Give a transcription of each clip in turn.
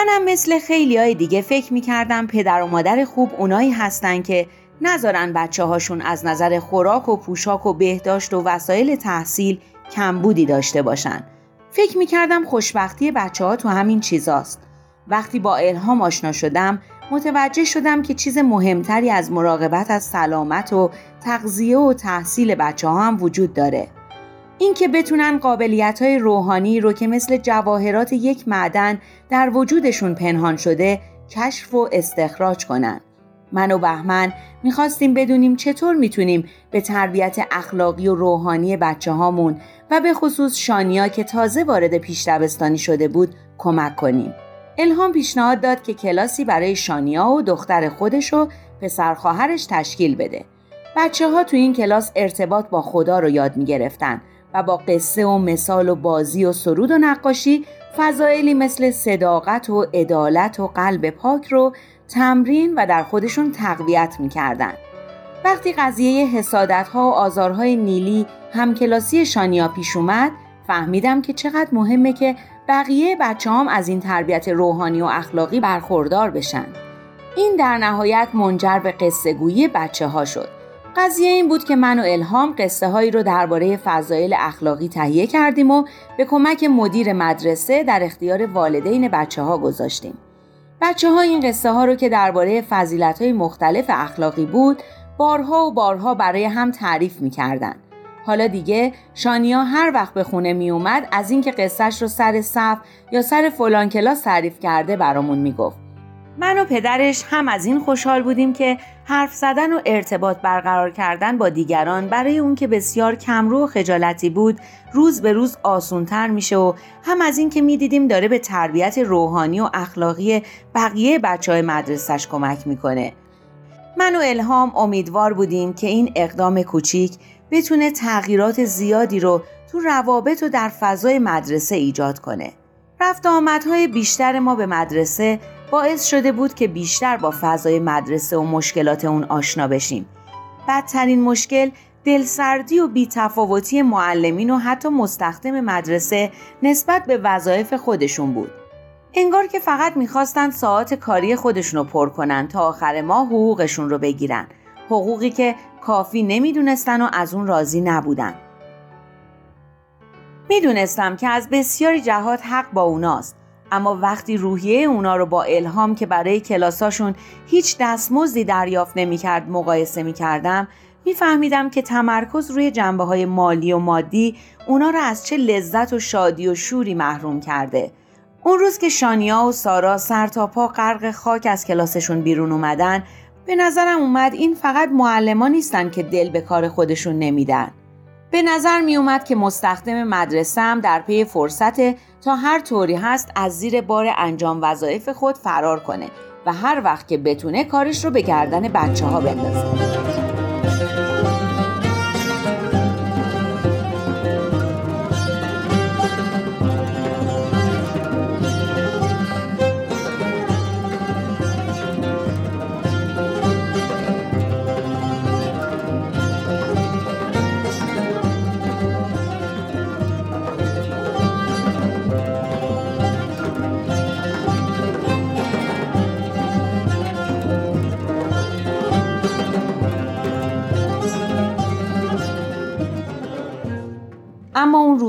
منم مثل خیلی های دیگه فکر می‌کردم پدر و مادر خوب اونایی هستن که نذارن بچه هاشون از نظر خوراک و پوشاک و بهداشت و وسایل تحصیل کمبودی داشته باشن. فکر می‌کردم خوشبختی بچه ها تو همین چیزاست. وقتی با الهام آشنا شدم متوجه شدم که چیز مهمتری از مراقبت از سلامت و تغذیه و تحصیل بچه ها هم وجود داره. اینکه بتونن قابلیت های روحانی رو که مثل جواهرات یک معدن در وجودشون پنهان شده کشف و استخراج کنن. من و بهمن می‌خواستیم بدونیم چطور می‌تونیم به تربیت اخلاقی و روحانی بچه هامون و به خصوص شانیا که تازه وارد پیش دبستانی شده بود کمک کنیم. الهام پیشنهاد داد که کلاسی برای شانیا و دختر خودش و پسر خواهرش تشکیل بده. بچه ها تو این کلاس ارتباط با خدا رو یاد می و با قصه و مثال و بازی و سرود و نقاشی فضایلی مثل صداقت و عدالت و قلب پاک رو تمرین و در خودشون تقویت می‌کردن. وقتی قضیه حسادت ها و آزارهای نیلی همکلاسی شانیا پیش اومد فهمیدم که چقدر مهمه که بقیه بچه هم از این تربیت روحانی و اخلاقی برخوردار بشن. این در نهایت منجر به قصه گویی بچه ها شد. قضیه این بود که من و الهام قصه هایی رو درباره فضایل اخلاقی تهیه کردیم و به کمک مدیر مدرسه در اختیار والدین بچه ها گذاشتیم. بچه ها این قصه ها رو که درباره فضیلت های مختلف اخلاقی بود بارها و بارها برای هم تعریف می کردن. حالا دیگه شانیا هر وقت به خونه می اومد از اینکه قصهش رو سر صف یا سر فلان کلاس تعریف کرده برامون می گفت. من و پدرش هم از این خوشحال بودیم که حرف زدن و ارتباط برقرار کردن با دیگران برای اون که بسیار کمرو و خجالتی بود روز به روز آسونتر میشه و هم از این که می‌دیدیم داره به تربیت روحانی و اخلاقی بقیه بچه های مدرسش کمک می‌کنه. من و الهام امیدوار بودیم که این اقدام کوچیک بتونه تغییرات زیادی رو تو روابط و در فضای مدرسه ایجاد کنه. رفت آمدهای بیشتر ما به مدرسه باعث شده بود که بیشتر با فضای مدرسه و مشکلات اون آشنا بشیم. بدترین مشکل دلسردی و بیتفاوتی معلمین و حتی مستخدم مدرسه نسبت به وظایف خودشون بود. انگار که فقط می‌خواستن ساعت کاری خودشون رو پر کنن تا آخر ماه حقوقشون رو بگیرن. حقوقی که کافی نمی‌دونستن و از اون راضی نبودن. می‌دونستم که از بسیاری جهات حق با اوناست اما وقتی روحیه اونا رو با الهام که برای کلاساشون هیچ دستمزدی دریافت نمی‌کرد مقایسه می‌کردم میفهمیدم که تمرکز روی جنبه های مالی و مادی اونا رو از چه لذت و شادی و شوری محروم کرده. اون روز که شانیا و سارا سر تا پا غرق خاک از کلاسشون بیرون اومدن به نظرم اومد این فقط معلمان نیستن که دل به کار خودشون نمیدن. به نظر می اومد که مستخدم مدرسه در پی فرصت تا هر طوری هست از زیر بار انجام وظایف خود فرار کنه و هر وقت که بتونه کارش رو به گردن بچه ها بندازه.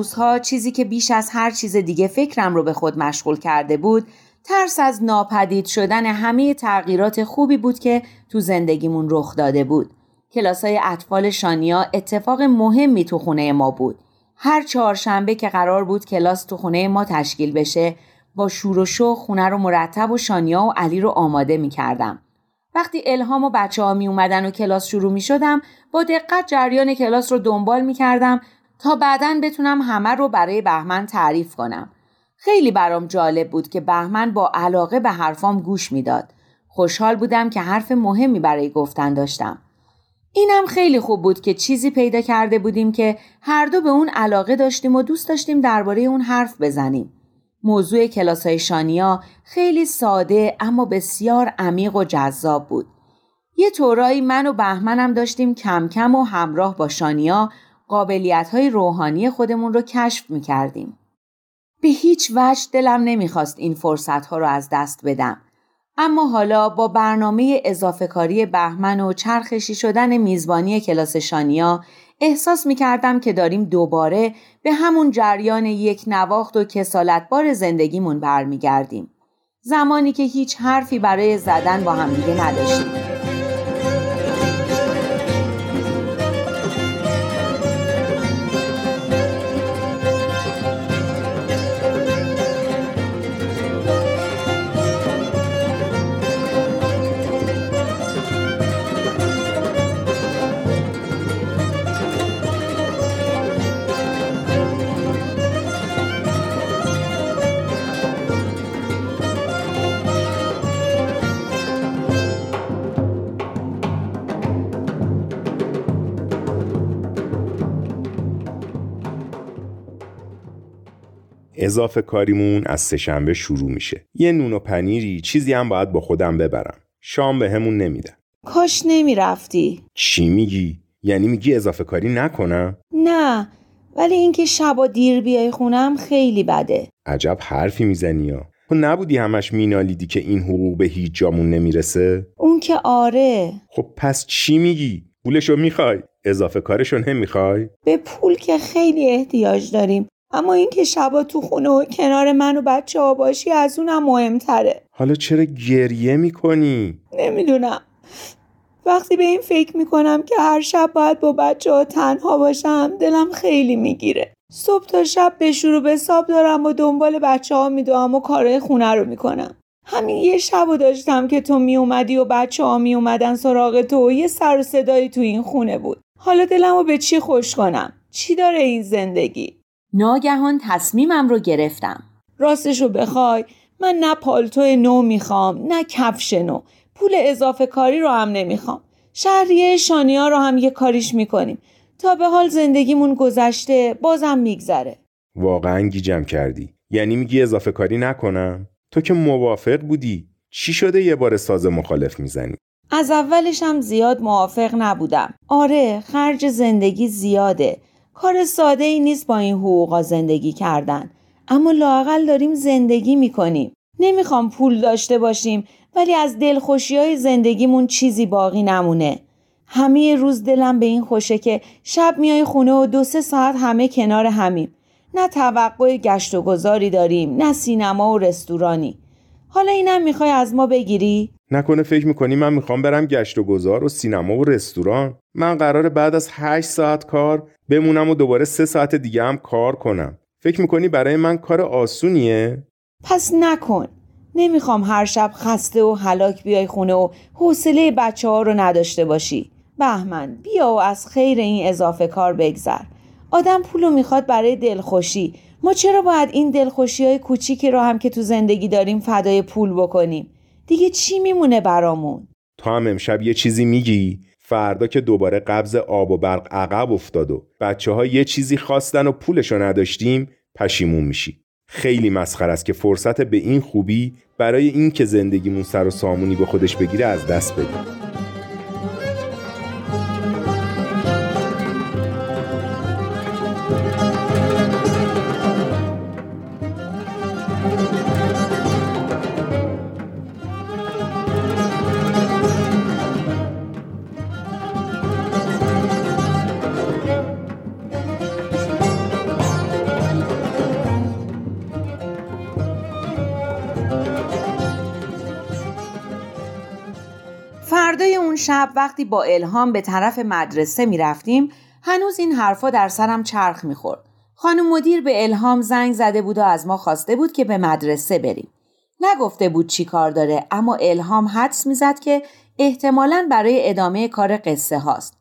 روزها چیزی که بیش از هر چیز دیگه فکرم رو به خود مشغول کرده بود ترس از ناپدید شدن همه تغییرات خوبی بود که تو زندگیمون رخ داده بود. کلاسای اطفال شانیا اتفاق مهمی تو خونه ما بود. هر چهارشنبه که قرار بود کلاس تو خونه ما تشکیل بشه با شور و شو خونه رو مرتب و شانیا و علی رو آماده می کردم. وقتی الهام و بچه ها می اومدن و کلاس شروع می شدم با دقت جریان کلاس رو دنبال می کردم تا بعدا بتونم همه رو برای بهمن تعریف کنم. خیلی برام جالب بود که بهمن با علاقه به حرفام گوش می‌داد. خوشحال بودم که حرف مهمی برای گفتن داشتم. اینم خیلی خوب بود که چیزی پیدا کرده بودیم که هر دو به اون علاقه داشتیم و دوست داشتیم درباره اون حرف بزنیم. موضوع کلاس های شانیا خیلی ساده اما بسیار عمیق و جذاب بود. یه طورایی من و بهمنم داشتیم کم کم و همراه با شانیا قابلیت های روحانی خودمون رو کشف می کردیم. به هیچ وجه دلم نمی‌خواست این فرصت ها رو از دست بدم. اما حالا با برنامه اضافه کاری بهمن و چرخشی شدن میزبانی کلاس شانیا احساس می کردم که داریم دوباره به همون جریان یک نواخت و کسالتبار زندگیمون برمیگردیم. زمانی که هیچ حرفی برای زدن با همدیگه نداشتیم. اضافه کاریمون از سهشنبه شروع میشه. یه نون و پنیری چیزی هم باید با خودم ببرم. شام به همون نمیدن. کاش نمی‌رفتی. چی میگی؟ یعنی میگی اضافه کاری نکنم؟ نه ولی اینکه شبا دیر بیای خونم خیلی بده. عجب حرفی می‌زنی یا تو نبودی همش مینالیدی که این حقوق به هیچ جامون نمی‌رسه؟ اون که آره. خب پس چی میگی؟ پولشو می‌خوای؟ اضافه کارشو نمی‌خوای؟ به پول که خیلی احتیاج داریم. اما اینکه شبا تو خونه و کنار من و بچه ها باشی از اونم مهمتره. حالا چرا گریه می‌کنی؟ نمی‌دونم. وقتی به این فکر می‌کنم که هر شب باید با بچه ها تنها باشم دلم خیلی می‌گیره. صبح تا شب به شروع به حساب دارم و دنبال بچه ها میدوام و کارهای خونه رو می‌کنم. همین یه شب و داشتم که تو میومدی و بچه ها میومدن سراغ تو و یه سر و صدایی تو این خونه بود. حالا دلم رو به چی خوش کنم؟ چی داره این زندگی؟ ناگهان تصمیمم رو گرفتم. راستش رو بخوای. من نه پالتو نو می‌خوام نه کفش نو. پول اضافه کاری رو هم نمی‌خوام. شهریه شانیا رو هم یه کاریش می‌کنیم. تا به حال زندگیمون گذشته بازم میگذره. واقعا گیجم کردی. یعنی میگی اضافه کاری نکنم؟ تو که موافق بودی. چی شده یه بار ساز مخالف می‌زنی؟ از اولش هم زیاد موافق نبودم. آره خرج زندگی زیاده. کار ساده ای نیست با این حقوقا زندگی کردن. اما لاقل داریم زندگی می‌کنیم. نمی‌خوام پول داشته باشیم ولی از دلخوشی های زندگیمون چیزی باقی نمونه. همه روز دلم به این خوشه که شب میای خونه و دو سه ساعت همه کنار همیم. نه توقع گشت و گذاری داریم نه سینما و رستورانی. حالا اینم می‌خوای از ما بگیری؟ نکنه فکر می‌کنی من می‌خوام برم گشت و گذار و سینما و رستوران؟ من قرار بعد از هشت ساعت کار بمونم و دوباره سه ساعت دیگه هم کار کنم. فکر می‌کنی برای من کار آسونیه؟ پس نکن. نمی‌خوام هر شب خسته و هلاک بیای خونه و حوصله بچه ها رو نداشته باشی. بهمن بیا و از خیر این اضافه کار بگذر. آدم پولو می‌خواد برای دلخوشی. ما چرا باید این دلخوشی های کوچیکی رو هم که تو زندگی داریم فدای پول بکنیم؟ دیگه چی میمونه برامون؟ تو هم امشب یه چیزی میگی؟ فردا که دوباره قبض آب و برق عقب افتاد و بچه ها یه چیزی خواستن و پولشو نداشتیم پشیمون میشی. خیلی مسخر است که فرصت به این خوبی برای این که زندگیمون سر و سامونی به خودش بگیره از دست بدیم. شب وقتی با الهام به طرف مدرسه می رفتیم هنوز این حرفا در سرم چرخ می خورد. خانم مدیر به الهام زنگ زده بود و از ما خواسته بود که به مدرسه بریم. نگفته بود چی کار داره اما الهام حدس می‌زد که احتمالا برای ادامه کار قصه هاست.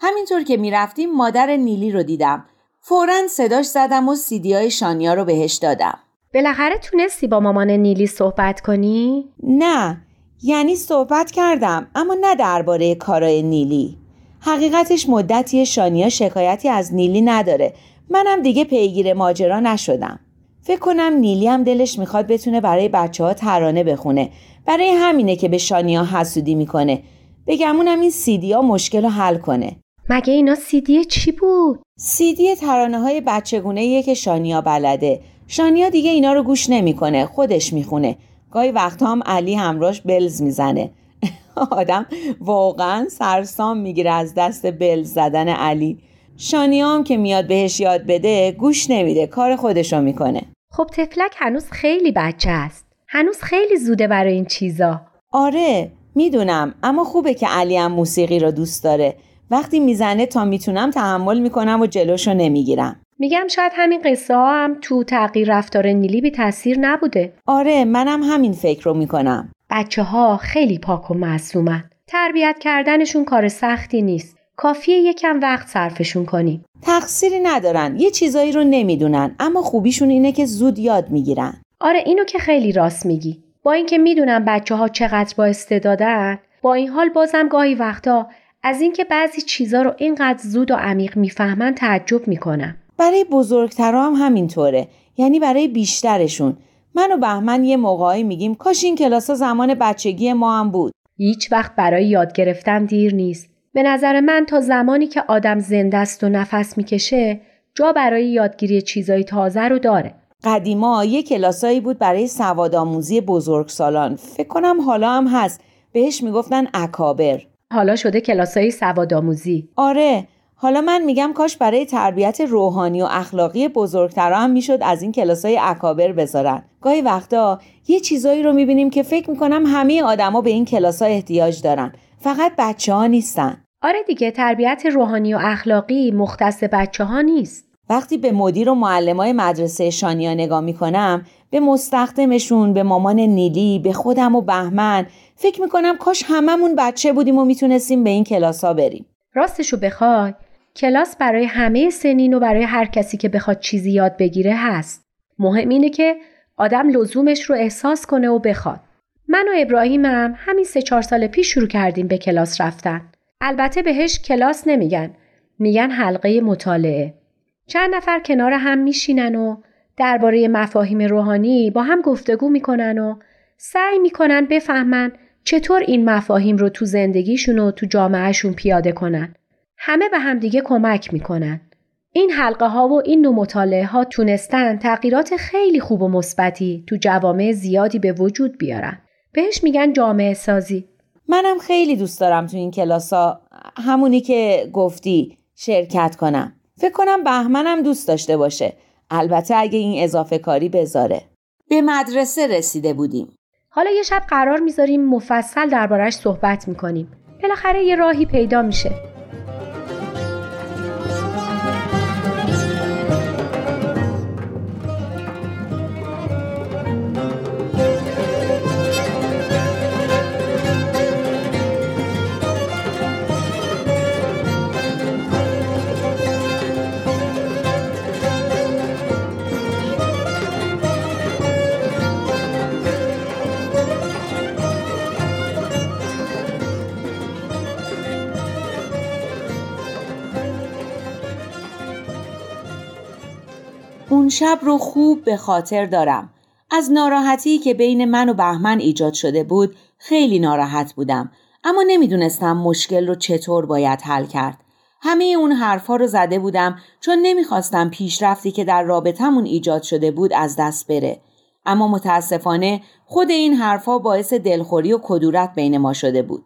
همینطور که می‌رفتیم مادر نیلی رو دیدم. فورا صداش زدم و سیدی های شانیا رو بهش دادم. بالاخره تونستی با مامان نیلی صحبت کنی؟ نه یعنی صحبت کردم اما نه درباره کارای نیلی. حقیقتش مدتی شانیا شکایتی از نیلی نداره. منم دیگه پیگیر ماجرا نشدم. فکر کنم نیلی هم دلش می‌خواد بتونه برای بچه ها ترانه بخونه. برای همینه که به شانیا حسودی می‌کنه. بگمونم این سیدی ها مشکل رو حل کنه. مگه اینا سیدی چی بود؟ سیدی ترانه های بچگونه که شانیا بلده. شانیا دیگه اینا رو گوش نمی‌کنه خودش می‌خونه. گاهی وقتا هم علی همراش بلز می‌زنه. آدم واقعا سرسام می‌گیره از دست بلز زدن علی. شانیام که میاد بهش یاد بده گوش نمیده کار خودشو می‌کنه. خب تفلک هنوز خیلی بچه است. هنوز خیلی زوده برای این چیزا. آره می‌دونم اما خوبه که علی هم موسیقی رو دوست داره. وقتی می‌زنه تا می‌تونم تحمل می‌کنم و جلوشو نمی‌گیرم. میگم شاید همین قصه ها هم تو تغییر رفتار نیلی بی تاثیر نبوده. آره منم همین فکر رو می‌کنم. بچه ها خیلی پاک و معصومن. تربیت کردنشون کار سختی نیست. کافیه یکم وقت صرفشون کنیم. تقصیری ندارن یه چیزایی رو نمی‌دونن اما خوبیشون اینه که زود یاد می‌گیرن. آره اینو که خیلی راست میگی. با اینکه می‌دونم بچه ها چقدر با استعدادن با این حال بازم گاهی وقتا از اینکه بعضی چیزا رو اینقدر زود و عمیق می‌فهمن تعجب می‌کنم. برای بزرگترا هم همینطوره. یعنی برای بیشترشون. من و بهمن یه موقعی میگیم کاش این کلاس زمان بچگی ما هم بود. هیچ وقت برای یاد گرفتن دیر نیست. به نظر من تا زمانی که آدم زنده است و نفس می‌کشه جا برای یادگیری چیزای تازه رو داره. قدیما یه کلاسایی بود برای سوادآموزی بزرگسالان. فکر کنم حالا هم هست. بهش می‌گفتن اکابر. حالا شده کلاسای سوادآموزی آره. حالا من میگم کاش برای تربیت روحانی و اخلاقی بزرگترا هم می‌شد از این کلاسای اکابر بذارن. گاهی وقتا یه چیزایی رو می‌بینیم که فکر می‌کنم همه آدما به این کلاس احتیاج دارن. فقط بچه ها نیستن. آره دیگه تربیت روحانی و اخلاقی مختص بچه ها نیست. وقتی به مدیر و معلمای مدرسه شانیا نگاه می‌کنم به مستخدمشون به مامان نیلی به خودم و بهمن فکر می‌کنم کاش هممون بچه بودیم و می‌تونستیم به این کلاس ها بریم. راستشو بخوای. کلاس برای همه سنین و برای هر کسی که بخواد چیزی یاد بگیره هست. مهم اینه که آدم لزومش رو احساس کنه و بخواد. من و ابراهیمم همین سه چهار سال پیش شروع کردیم به کلاس رفتن. البته بهش کلاس نمیگن. میگن حلقه مطالعه. چند نفر کنار هم میشینن و درباره مفاهیم روحانی با هم گفتگو می‌کنن و سعی می‌کنن بفهمن چطور این مفاهیم رو تو زندگیشون و تو جامعهشون پیاده کنن. همه به همدیگه کمک می‌کنن. این حلقه ها و این نوع مطالعه ها تونستن تغییرات خیلی خوب و مثبتی تو جوامع زیادی به وجود بیارن. بهش میگن جامعه سازی. منم خیلی دوست دارم تو این کلاس ها همونی که گفتی شرکت کنم. فکر کنم بهمنم دوست داشته باشه. البته اگه این اضافه کاری بذاره. به مدرسه رسیده بودیم. حالا یه شب قرار می‌ذاریم مفصل دربارش صحبت می‌کنیم. بالاخره یه راهی پیدا میشه. شب رو خوب به خاطر دارم. از ناراحتی که بین من و بهمن ایجاد شده بود خیلی ناراحت بودم اما نمی‌دونستم مشکل رو چطور باید حل کرد. همه اون حرفا رو زده بودم چون نمی‌خواستم پیشرفتی که در رابطمون ایجاد شده بود از دست بره. اما متاسفانه خود این حرفا باعث دلخوری و کدورت بین ما شده بود.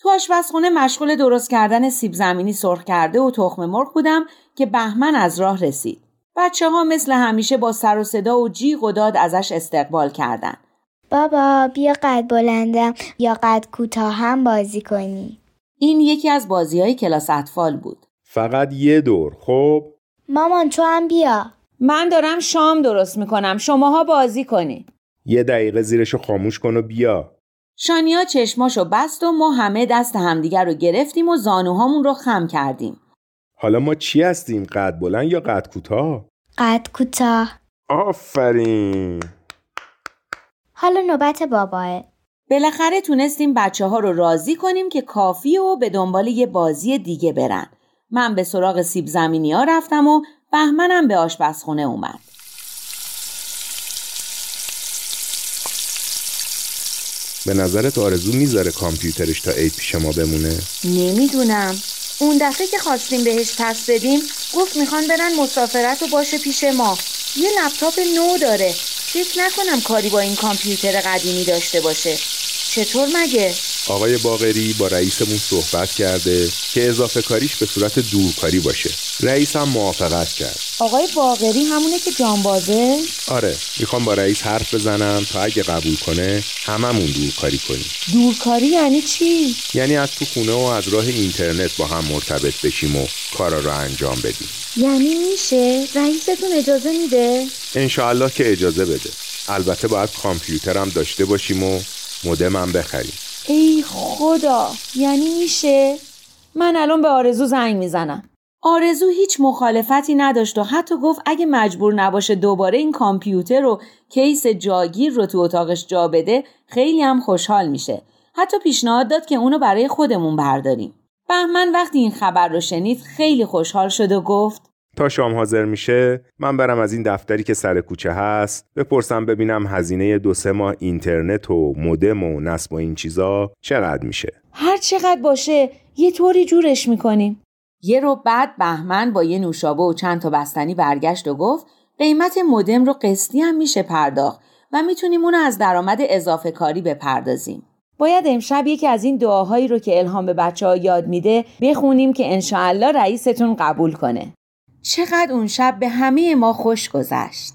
تو آشپزخونه مشغول درست کردن سیب زمینی سرخ کرده و تخم مرغ بودم که بهمن از راه رسید. بچه ها مثل همیشه با سر و صدا و جیغ و داد ازش استقبال کردن. بابا بیا قد بلندم یا قد کوتاه هم بازی کنی. این یکی از بازی های کلاس اطفال بود. فقط یه دور خب؟ مامان تو هم بیا. من دارم شام درست می‌کنم. شماها بازی کنین یه دقیقه زیرشو خاموش کن و بیا. شانیا چشماشو بست و ما همه دست همدیگر رو گرفتیم و زانوهامون رو خم کردیم. حالا ما چی هستیم؟ قد بلند یا قد کوتاه؟ قد کوتاه. آفرین. حالا نوبت باباه. بالاخره تونستیم بچه ها رو راضی کنیم که کافی و به دنبال یه بازی دیگه برن. من به سراغ سیب زمینی ها رفتم و بهمنم به آشپزخونه اومد. به نظرت آرزو می‌ذاره کامپیوترش تا عید پیش ما بمونه؟ نمی‌دونم. اون دفعه که خواستیم بهش پس بدیم گفت می‌خوان برن مسافرت و باشه پیش ما. یه لپتاپ نو داره. فکر نکنم کاری با این کامپیوتر قدیمی داشته باشه. چطور مگه؟ آقای باغری با رئیسمون صحبت کرده که اضافه کاریش به صورت دورکاری باشه. رئیس هم موافقت کرد. آقای باغری همونه که جانبازه؟ آره می‌خوام با رئیس حرف بزنم تا اگه قبول کنه هممون دورکاری کنیم. دورکاری یعنی چی؟ یعنی از تو خونه و از راه اینترنت با هم مرتبط بشیم و کارا رو انجام بدیم. یعنی میشه؟ رئیستون اجازه میده؟ انشاالله که اجازه بده. البته باید کامپیوترم داشته باشیم و مودمم بخریم. ای خدا یعنی میشه؟ من الان به آرزو زنگ می‌زنم. آرزو هیچ مخالفتی نداشت و حتی گفت اگه مجبور نباشه دوباره این کامپیوتر رو کیس جاگیر رو تو اتاقش جا بده خیلی هم خوشحال میشه. حتی پیشنهاد داد که اونو برای خودمون برداریم. بهمن وقتی این خبر رو شنید خیلی خوشحال شد و گفت تا شام حاضر میشه من برم از این دفتری که سر کوچه هست بپرسم ببینم هزینه دو سه ماه اینترنت و مودم و نصب و این چیزا چقدر میشه؟ هر چقدر باشه یه طوری جورش می‌کنیم. یه رو بعد بهمن با یه نوشابه و چند تا بستنی برگشت و گفت قیمت مودم رو قسطی هم میشه پرداخت و می‌تونیم اونو از درآمد اضافه کاری بپردازیم. باید امشب یکی از این دعاهایی رو که الهام به بچه ها یاد میده بخونیم که انشاءالله رئیستون قبول کنه. چقدر اون شب به همه ما خوش گذشت.